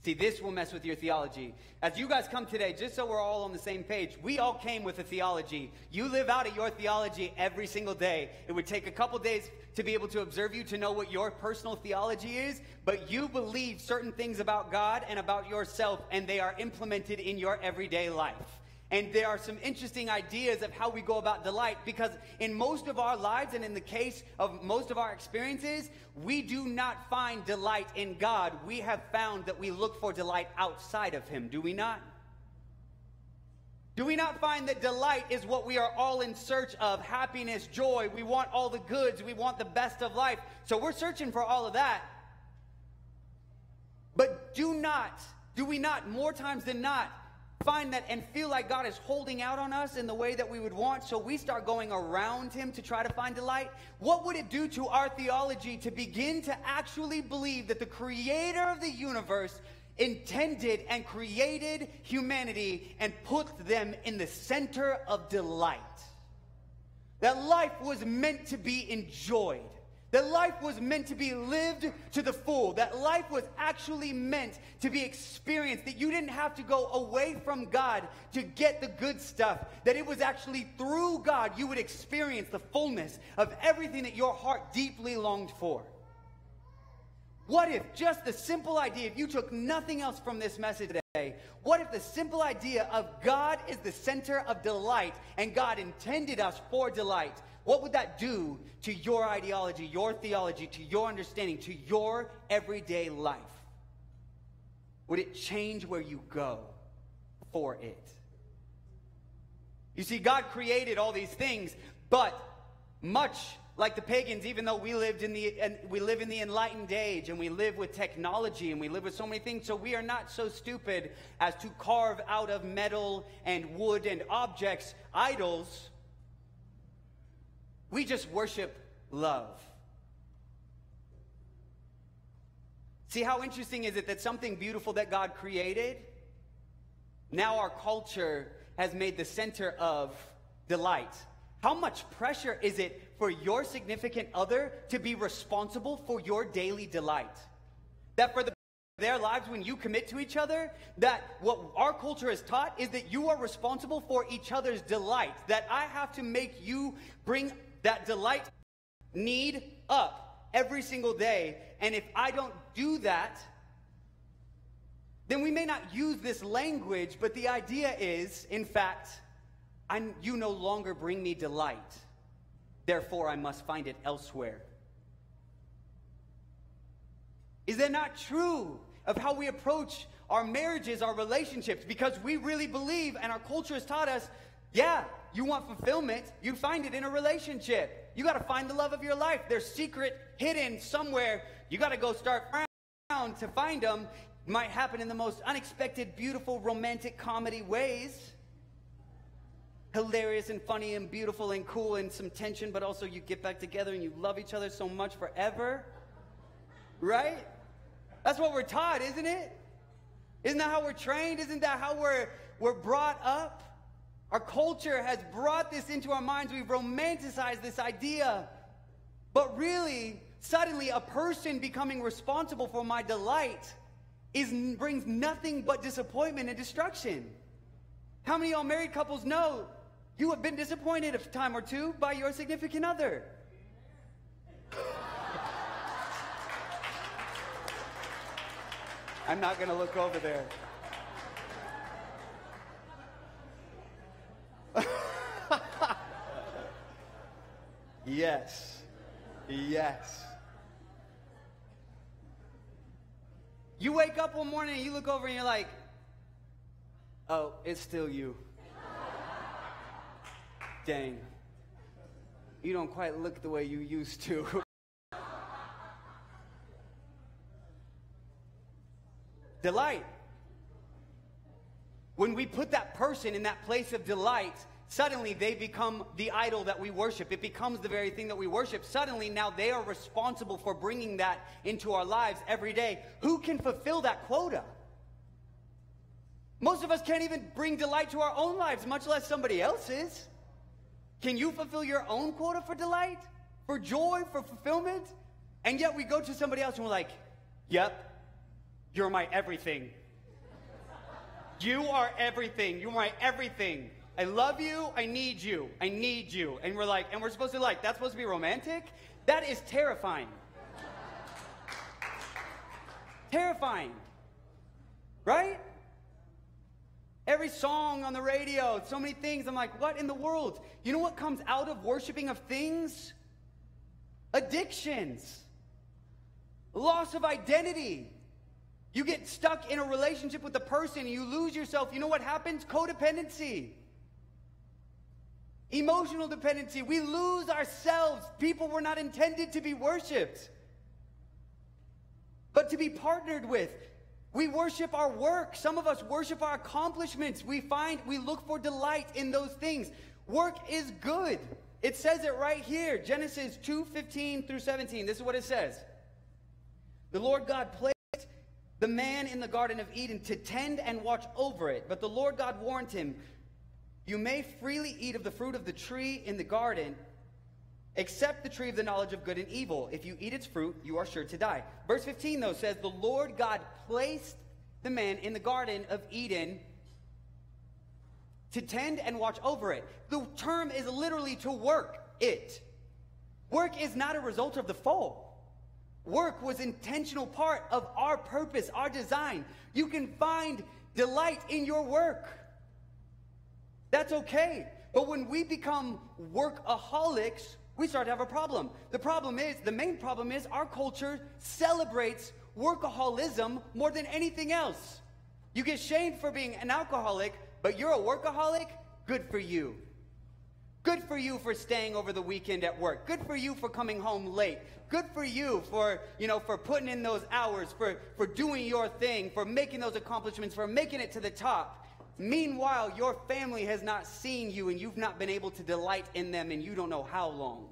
See, this will mess with your theology. As you guys come today, just so we're all on the same page, we all came with a theology. You live out of your theology every single day. It would take a couple days to be able to observe you to know what your personal theology is, but you believe certain things about God and about yourself, and they are implemented in your everyday life. And there are some interesting ideas of how we go about delight because in most of our lives and in the case of most of our experiences, we do not find delight in God. We have found that we look for delight outside of Him, do we not? Do we not find that delight is what we are all in search of? Happiness, joy. We want all the goods. We want the best of life. So we're searching for all of that. But do not, do we not, more times than not, find that and feel like God is holding out on us in the way that we would want, so we start going around Him to try to find delight? What would it do to our theology to begin to actually believe that the Creator of the universe intended and created humanity and put them in the center of delight? That life was meant to be enjoyed. That life was meant to be lived to the full. That life was actually meant to be experienced. That you didn't have to go away from God to get the good stuff. That it was actually through God you would experience the fullness of everything that your heart deeply longed for. What if just the simple idea, if you took nothing else from this message today, what if the simple idea of God is the center of delight and God intended us for delight? What would that do to your ideology, your theology, to your understanding, to your everyday life? Would it change where you go for it? You see, God created all these things, but much like the pagans, even though we lived in the and we live in the enlightened age and we live with technology and we live with so many things, so we are not so stupid as to carve out of metal and wood and objects idols. We just worship love. See how interesting is it that something beautiful that God created, now our culture has made the center of delight. How much pressure is it for your significant other to be responsible for your daily delight? That for the their lives when you commit to each other that what our culture has taught is that you are responsible for each other's delight that i have to make you bring that delight need up every single day. And if i don't do that then we may not use this language but the idea is in fact I, you no longer bring me delight. Therefore i must find it elsewhere. Is that not true of how we approach our marriages, our relationships? Because we really believe, and our culture has taught us, yeah, you want fulfillment, you find it in a relationship. You got to find the love of your life. They're secret, hidden somewhere. You got to go start around to find them. Might happen in the most unexpected, beautiful, romantic comedy ways. Hilarious and funny and beautiful and cool and some tension, but also you get back together and you love each other so much forever. Right? That's what we're taught, isn't it? Isn't that how we're trained? Isn't that how we're, we're brought up? Our culture has brought this into our minds. We've romanticized this idea. But really, suddenly, a person becoming responsible for my delight is, brings nothing but disappointment and destruction. How many of y'all married couples know you have been disappointed a time or two by your significant other? I'm not going to look over there. yes. Yes. You wake up one morning and you look over and you're like, oh, it's still you. Dang. You don't quite look the way you used to. delight. When we put that person in that place of delight, suddenly they become the idol that we worship. It becomes the very thing that we worship. Suddenly now they are responsible for bringing that into our lives every day. Who can fulfill that quota? Most of us can't even bring delight to our own lives, much less somebody else's. Can you fulfill your own quota for delight, for joy, for fulfillment? And yet we go to somebody else and we're like, yep, you're my everything. You are everything. You're my everything. I love you. I need you. I need you. And we're like, and we're supposed to like, that's supposed to be romantic? That is terrifying. terrifying. Right? Every song on the radio, so many things. I'm like, what in the world? You know what comes out of worshiping of things? Addictions, loss of identity. You get stuck in a relationship with a person, you lose yourself. You know what happens? Codependency. Emotional dependency. We lose ourselves. People were not intended to be worshiped, but to be partnered with. We worship our work. Some of us worship our accomplishments. We find, we look for delight in those things. Work is good. It says it right here Genesis 2 15 through 17. This is what it says. The Lord God placed the man in the Garden of Eden to tend and watch over it. But the Lord God warned him, You may freely eat of the fruit of the tree in the garden, except the tree of the knowledge of good and evil. If you eat its fruit, you are sure to die. Verse 15, though, says, The Lord God placed the man in the Garden of Eden to tend and watch over it. The term is literally to work it. Work is not a result of the fall. Work was intentional part of our purpose, our design. You can find delight in your work. That's okay. But when we become workaholics, we start to have a problem. The problem is, the main problem is our culture celebrates workaholism more than anything else. You get shamed for being an alcoholic, but you're a workaholic? Good for you. Good for you for staying over the weekend at work. Good for you for coming home late. Good for you for, you know, for putting in those hours, for, for doing your thing, for making those accomplishments, for making it to the top. Meanwhile, your family has not seen you and you've not been able to delight in them and you don't know how long.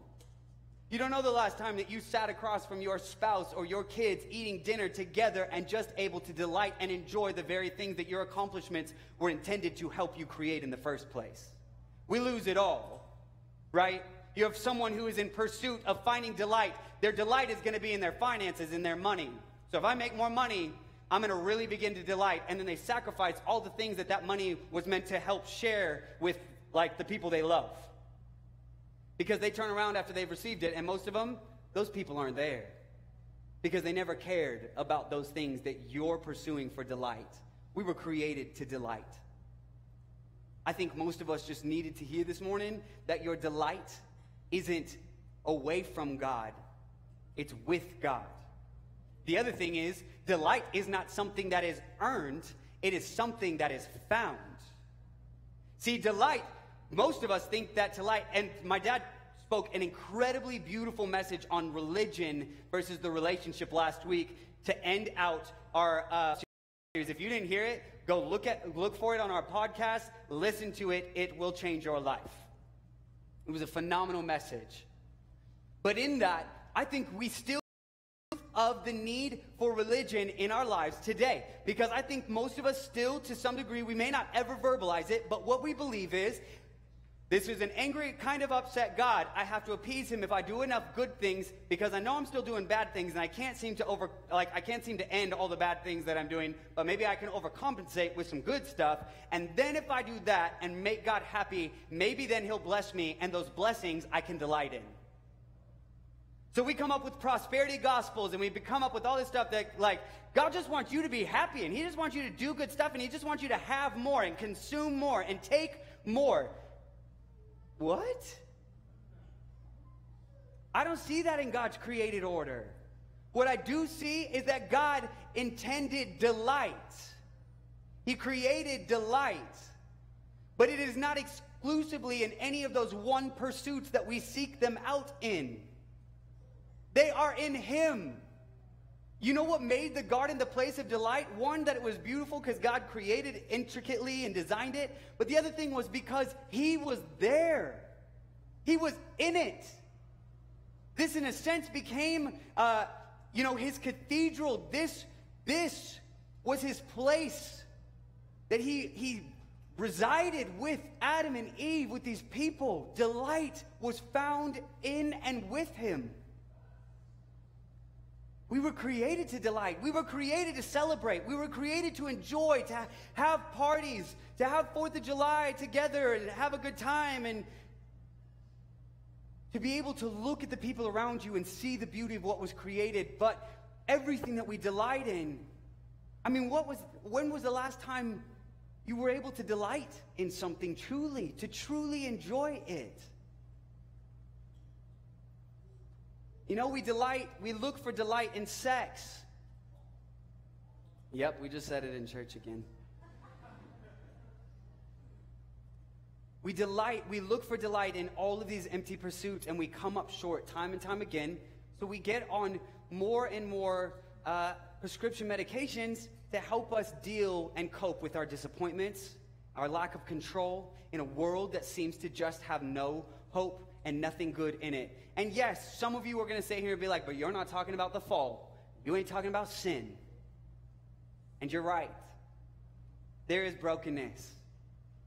You don't know the last time that you sat across from your spouse or your kids eating dinner together and just able to delight and enjoy the very things that your accomplishments were intended to help you create in the first place. We lose it all, right? You have someone who is in pursuit of finding delight. Their delight is going to be in their finances, in their money. So if I make more money, I'm going to really begin to delight. And then they sacrifice all the things that that money was meant to help share with, like, the people they love. Because they turn around after they've received it, and most of them, those people aren't there. Because they never cared about those things that you're pursuing for delight. We were created to delight. I think most of us just needed to hear this morning that your delight isn't away from God, it's with God. The other thing is, delight is not something that is earned, it is something that is found. See, delight, most of us think that delight, and my dad spoke an incredibly beautiful message on religion versus the relationship last week to end out our uh, series. If you didn't hear it, go look at look for it on our podcast, listen to it, it will change your life. It was a phenomenal message. But in that, I think we still of the need for religion in our lives today. Because I think most of us still, to some degree, we may not ever verbalize it, but what we believe is this is an angry, kind of upset God. I have to appease him if I do enough good things because I know I'm still doing bad things and I can't seem to over, like, I can't seem to end all the bad things that I'm doing, but maybe I can overcompensate with some good stuff. And then if I do that and make God happy, maybe then he'll bless me and those blessings I can delight in. So we come up with prosperity gospels and we come up with all this stuff that, like, God just wants you to be happy and He just wants you to do good stuff and He just wants you to have more and consume more and take more. What? I don't see that in God's created order. What I do see is that God intended delight. He created delight. But it is not exclusively in any of those one pursuits that we seek them out in. They are in Him. You know what made the garden the place of delight? One, that it was beautiful because God created it intricately and designed it. But the other thing was because He was there, He was in it. This, in a sense, became, uh, you know, His cathedral. This, this was His place that He He resided with Adam and Eve, with these people. Delight was found in and with him. We were created to delight. We were created to celebrate. We were created to enjoy, to ha- have parties, to have Fourth of July together and have a good time, and to be able to look at the people around you and see the beauty of what was created. But everything that we delight in, I mean, what was, when was the last time you were able to delight in something truly, to truly enjoy it? You know, we delight, we look for delight in sex. Yep, we just said it in church again. We delight, we look for delight in all of these empty pursuits, and we come up short time and time again. So we get on more and more uh, prescription medications to help us deal and cope with our disappointments, our lack of control in a world that seems to just have no hope and nothing good in it. And yes, some of you are going to sit here and be like, but you're not talking about the fall. You ain't talking about sin. And you're right. There is brokenness.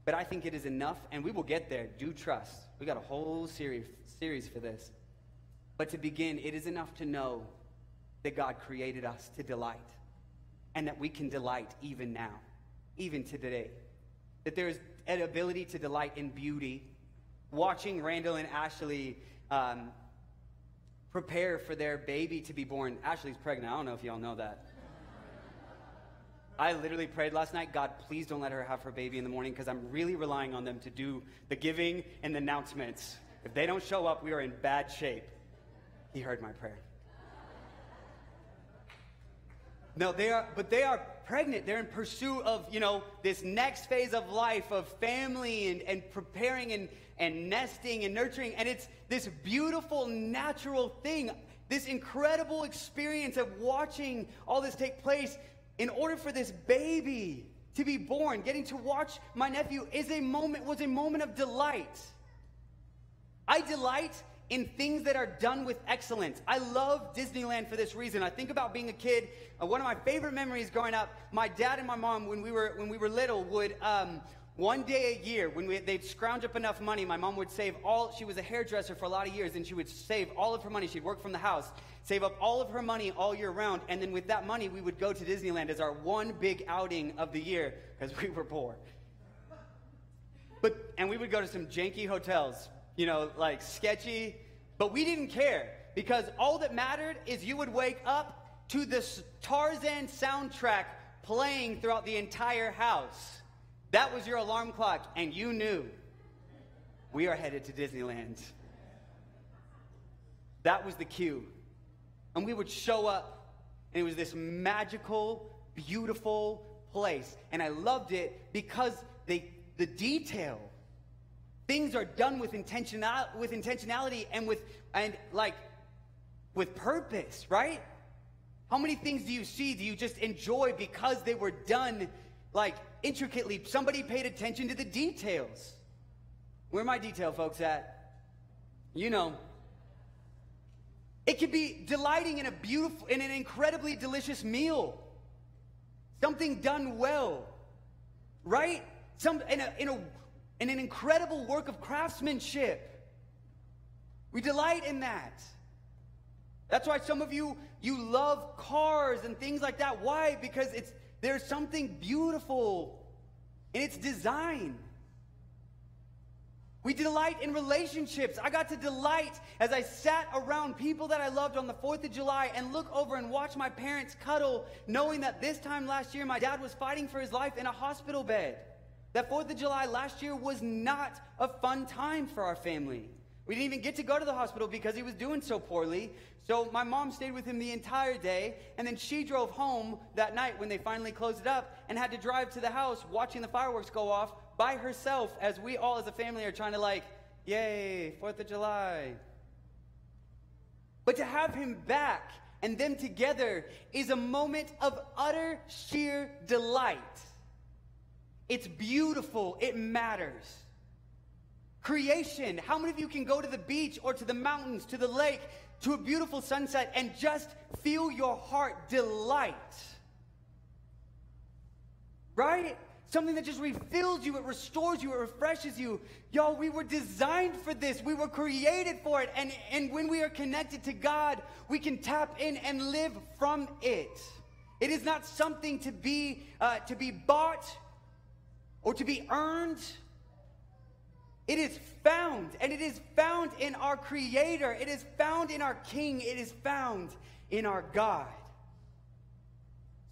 But I think it is enough, and we will get there. Do trust. We got a whole series, series for this. But to begin, it is enough to know that God created us to delight, and that we can delight even now, even to today. That there is an ability to delight in beauty. Watching Randall and Ashley um, prepare for their baby to be born. Ashley's pregnant. I don't know if y'all know that. I literally prayed last night, God, please don't let her have her baby in the morning because I'm really relying on them to do the giving and the announcements. If they don't show up, we are in bad shape. He heard my prayer. No, they are, but they are pregnant. They're in pursuit of, you know, this next phase of life of family and, and preparing and, and nesting and nurturing. And it's this beautiful, natural thing, this incredible experience of watching all this take place in order for this baby to be born. Getting to watch my nephew is a moment, was a moment of delight. I delight in things that are done with excellence. I love Disneyland for this reason. I think about being a kid. Uh, one of my favorite memories growing up, my dad and my mom, when we were when we were little, would um, one day a year, when we, they'd scrounge up enough money, my mom would save all. She was a hairdresser for a lot of years, and she would save all of her money. She'd work from the house, save up all of her money all year round, and then with that money, we would go to Disneyland as our one big outing of the year because we were poor. But and we would go to some janky hotels, you know, like sketchy, but we didn't care because all that mattered is you would wake up to this Tarzan soundtrack playing throughout the entire house. That was your alarm clock, and you knew we are headed to Disneyland. That was the cue. And we would show up, and it was this magical, beautiful place. And I loved it because they, the detail, things are done with, intentional, with intentionality and with, and like, with purpose, right? How many things do you see do you just enjoy because they were done like intricately? Somebody paid attention to the details. Where my detail folks at? You know. It could be delighting in a beautiful, in an incredibly delicious meal. Something done well, right? Some in a in a in an incredible work of craftsmanship. We delight in that. That's why some of you you love cars and things like that. Why? Because it's there's something beautiful in its design. We delight in relationships. I got to delight as I sat around people that I loved on the 4th of July and look over and watch my parents cuddle, knowing that this time last year my dad was fighting for his life in a hospital bed. That 4th of July last year was not a fun time for our family. We didn't even get to go to the hospital because he was doing so poorly. So my mom stayed with him the entire day, and then she drove home that night when they finally closed it up and had to drive to the house watching the fireworks go off by herself as we all as a family are trying to like, yay, 4th of July. But to have him back and them together is a moment of utter sheer delight. It's beautiful, it matters. Creation. How many of you can go to the beach or to the mountains, to the lake, to a beautiful sunset and just feel your heart delight? Right? Something that just refills you, it restores you, it refreshes you. Y'all, we were designed for this. We were created for it. And, and when we are connected to God, we can tap in and live from it. It is not something to be, uh, to be bought or to be earned. It is found, and it is found in our Creator. It is found in our King. It is found in our God.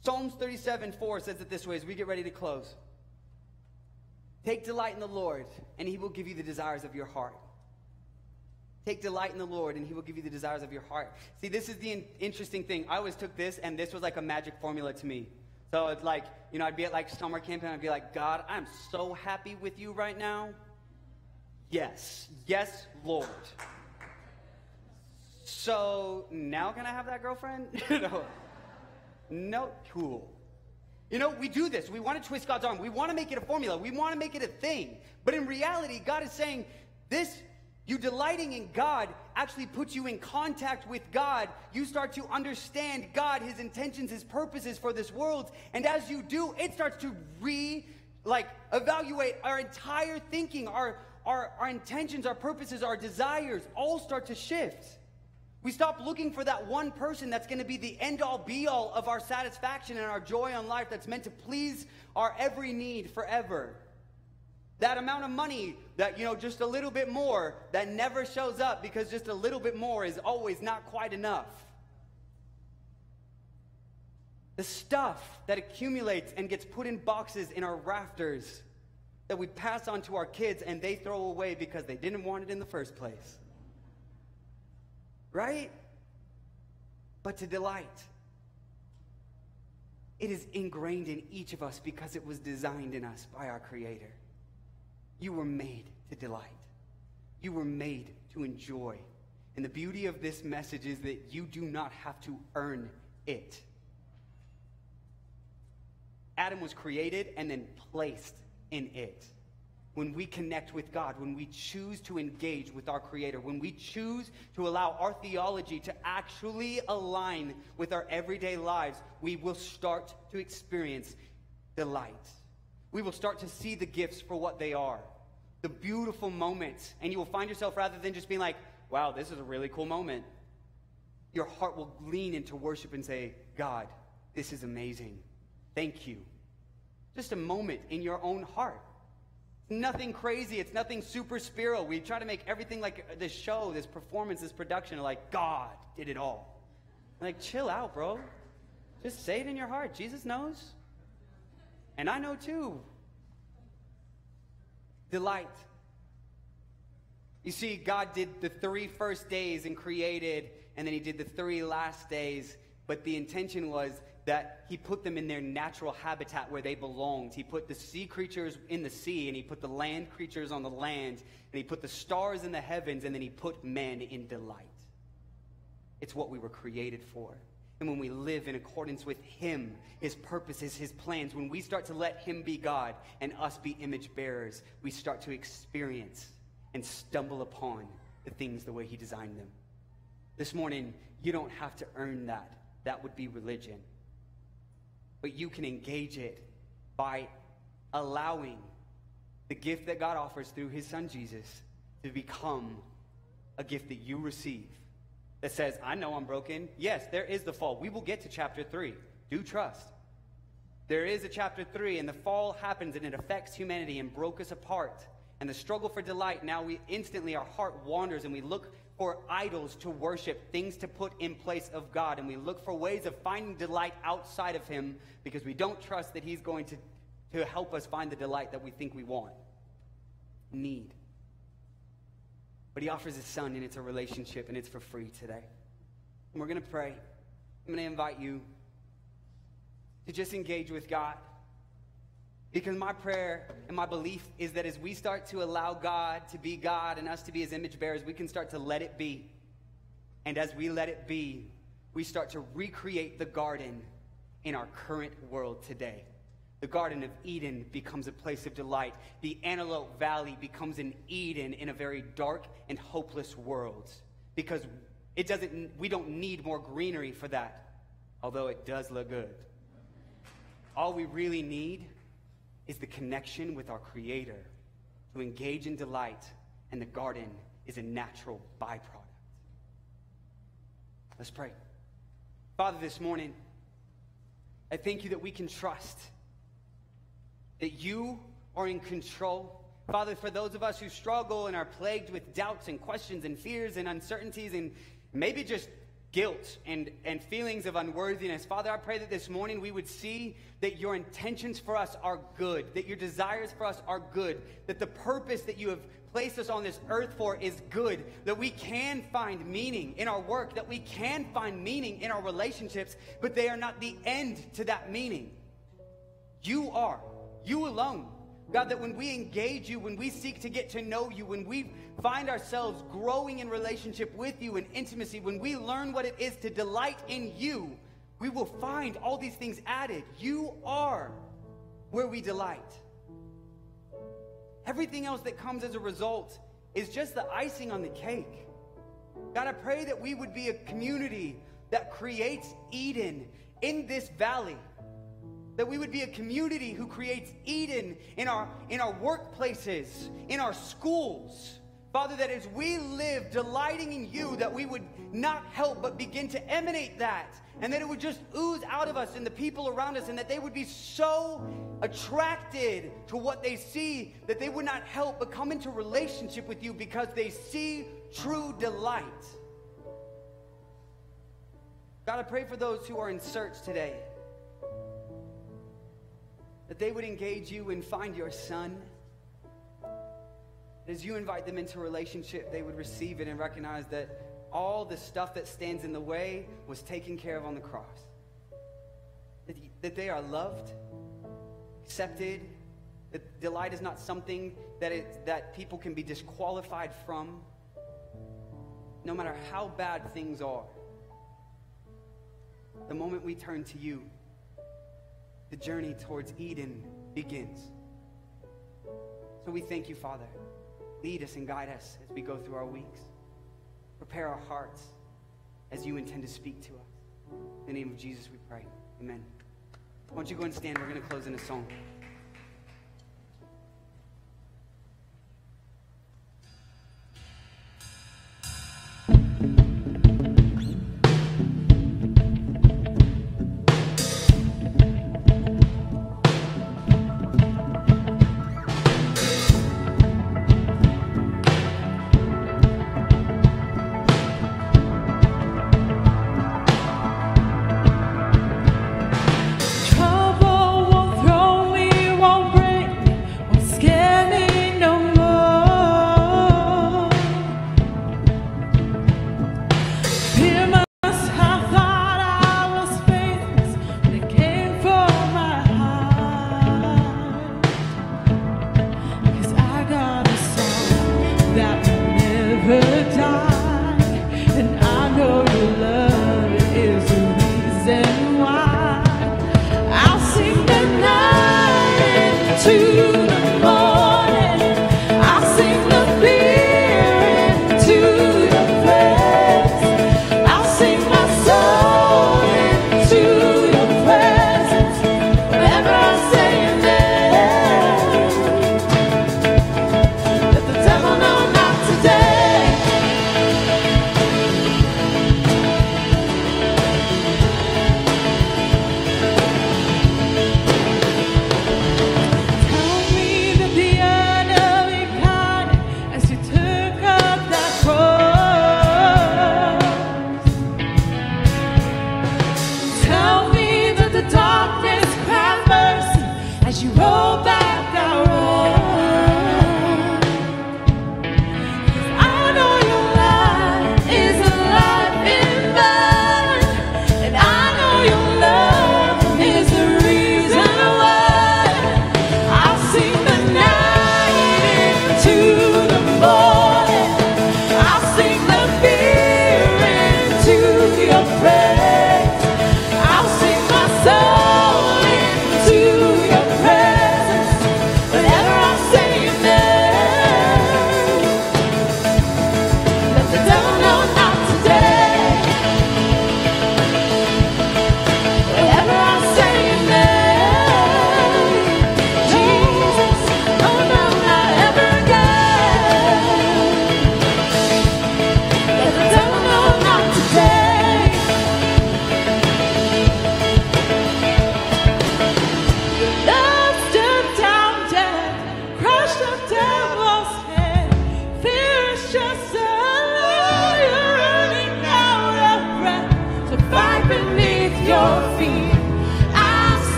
Psalms 37 4 says it this way as we get ready to close. Take delight in the Lord, and he will give you the desires of your heart. Take delight in the Lord, and he will give you the desires of your heart. See, this is the in- interesting thing. I always took this, and this was like a magic formula to me. So it's like, you know, I'd be at like summer camp, and I'd be like, God, I'm so happy with you right now. Yes, yes, Lord. So now can I have that girlfriend? no. No, cool. You know, we do this. We want to twist God's arm. We want to make it a formula. We want to make it a thing. But in reality, God is saying, this, you delighting in God actually puts you in contact with God. You start to understand God, His intentions, His purposes for this world. And as you do, it starts to re, like, evaluate our entire thinking, our, our, our intentions, our purposes, our desires all start to shift. We stop looking for that one person that's going to be the end all be all of our satisfaction and our joy on life that's meant to please our every need forever. That amount of money that, you know, just a little bit more that never shows up because just a little bit more is always not quite enough. The stuff that accumulates and gets put in boxes in our rafters that we pass on to our kids and they throw away because they didn't want it in the first place right? But to delight. It is ingrained in each of us because it was designed in us by our Creator. You were made to delight, you were made to enjoy. And the beauty of this message is that you do not have to earn it. Adam was created and then placed in it when we connect with God, when we choose to engage with our Creator, when we choose to allow our theology to actually align with our everyday lives, we will start to experience delight. We will start to see the gifts for what they are, the beautiful moments, and you will find yourself rather than just being like, wow, this is a really cool moment, your heart will lean into worship and say, God, this is amazing. Thank you. Just a moment in your own heart. Nothing crazy. It's nothing super spiritual. We try to make everything like this show, this performance, this production, like God did it all. Like, chill out, bro. Just say it in your heart. Jesus knows. And I know too. Delight. You see, God did the three first days and created, and then He did the three last days. But the intention was that he put them in their natural habitat where they belonged. He put the sea creatures in the sea, and he put the land creatures on the land, and he put the stars in the heavens, and then he put men in delight. It's what we were created for. And when we live in accordance with him, his purposes, his plans, when we start to let him be God and us be image bearers, we start to experience and stumble upon the things the way he designed them. This morning, you don't have to earn that. That would be religion but you can engage it by allowing the gift that God offers through his son Jesus to become a gift that you receive that says, I know I'm broken. Yes, there is the fall. We will get to chapter 3. Do trust. There is a chapter 3, and the fall happens and it affects humanity and broke us apart. And the struggle for delight, now we instantly, our heart wanders and we look for idols to worship, things to put in place of God. And we look for ways of finding delight outside of Him because we don't trust that He's going to, to help us find the delight that we think we want, need. But He offers His Son, and it's a relationship, and it's for free today. And we're going to pray. I'm going to invite you to just engage with God. Because my prayer and my belief is that as we start to allow God to be God and us to be his image bearers, we can start to let it be. And as we let it be, we start to recreate the garden in our current world today. The Garden of Eden becomes a place of delight. The Antelope Valley becomes an Eden in a very dark and hopeless world. Because it doesn't, we don't need more greenery for that, although it does look good. All we really need is the connection with our Creator to engage in delight, and the garden is a natural byproduct. Let's pray. Father, this morning, I thank you that we can trust that you are in control. Father, for those of us who struggle and are plagued with doubts and questions and fears and uncertainties and maybe just guilt and, and feelings of unworthiness, Father, I pray that this morning we would see that your intentions for us are good, that your desires for us are good, that the purpose that you have placed us on this earth for is good, that we can find meaning in our work, that we can find meaning in our relationships, but they are not the end to that meaning. You are. You alone. God, that when we engage you, when we seek to get to know you, when we find ourselves growing in relationship with you and intimacy, when we learn what it is to delight in you, we will find all these things added. You are where we delight. Everything else that comes as a result is just the icing on the cake. God, I pray that we would be a community that creates Eden in this valley that we would be a community who creates eden in our in our workplaces in our schools. Father that as we live delighting in you that we would not help but begin to emanate that and that it would just ooze out of us and the people around us and that they would be so attracted to what they see that they would not help but come into relationship with you because they see true delight. God i pray for those who are in search today that they would engage you and find your son. As you invite them into a relationship, they would receive it and recognize that all the stuff that stands in the way was taken care of on the cross. That, that they are loved, accepted, that delight is not something that, it, that people can be disqualified from, no matter how bad things are. The moment we turn to you, the journey towards Eden begins. So we thank you, Father. Lead us and guide us as we go through our weeks. Prepare our hearts as you intend to speak to us. In the name of Jesus, we pray. Amen. Why don't you go and stand? We're going to close in a song.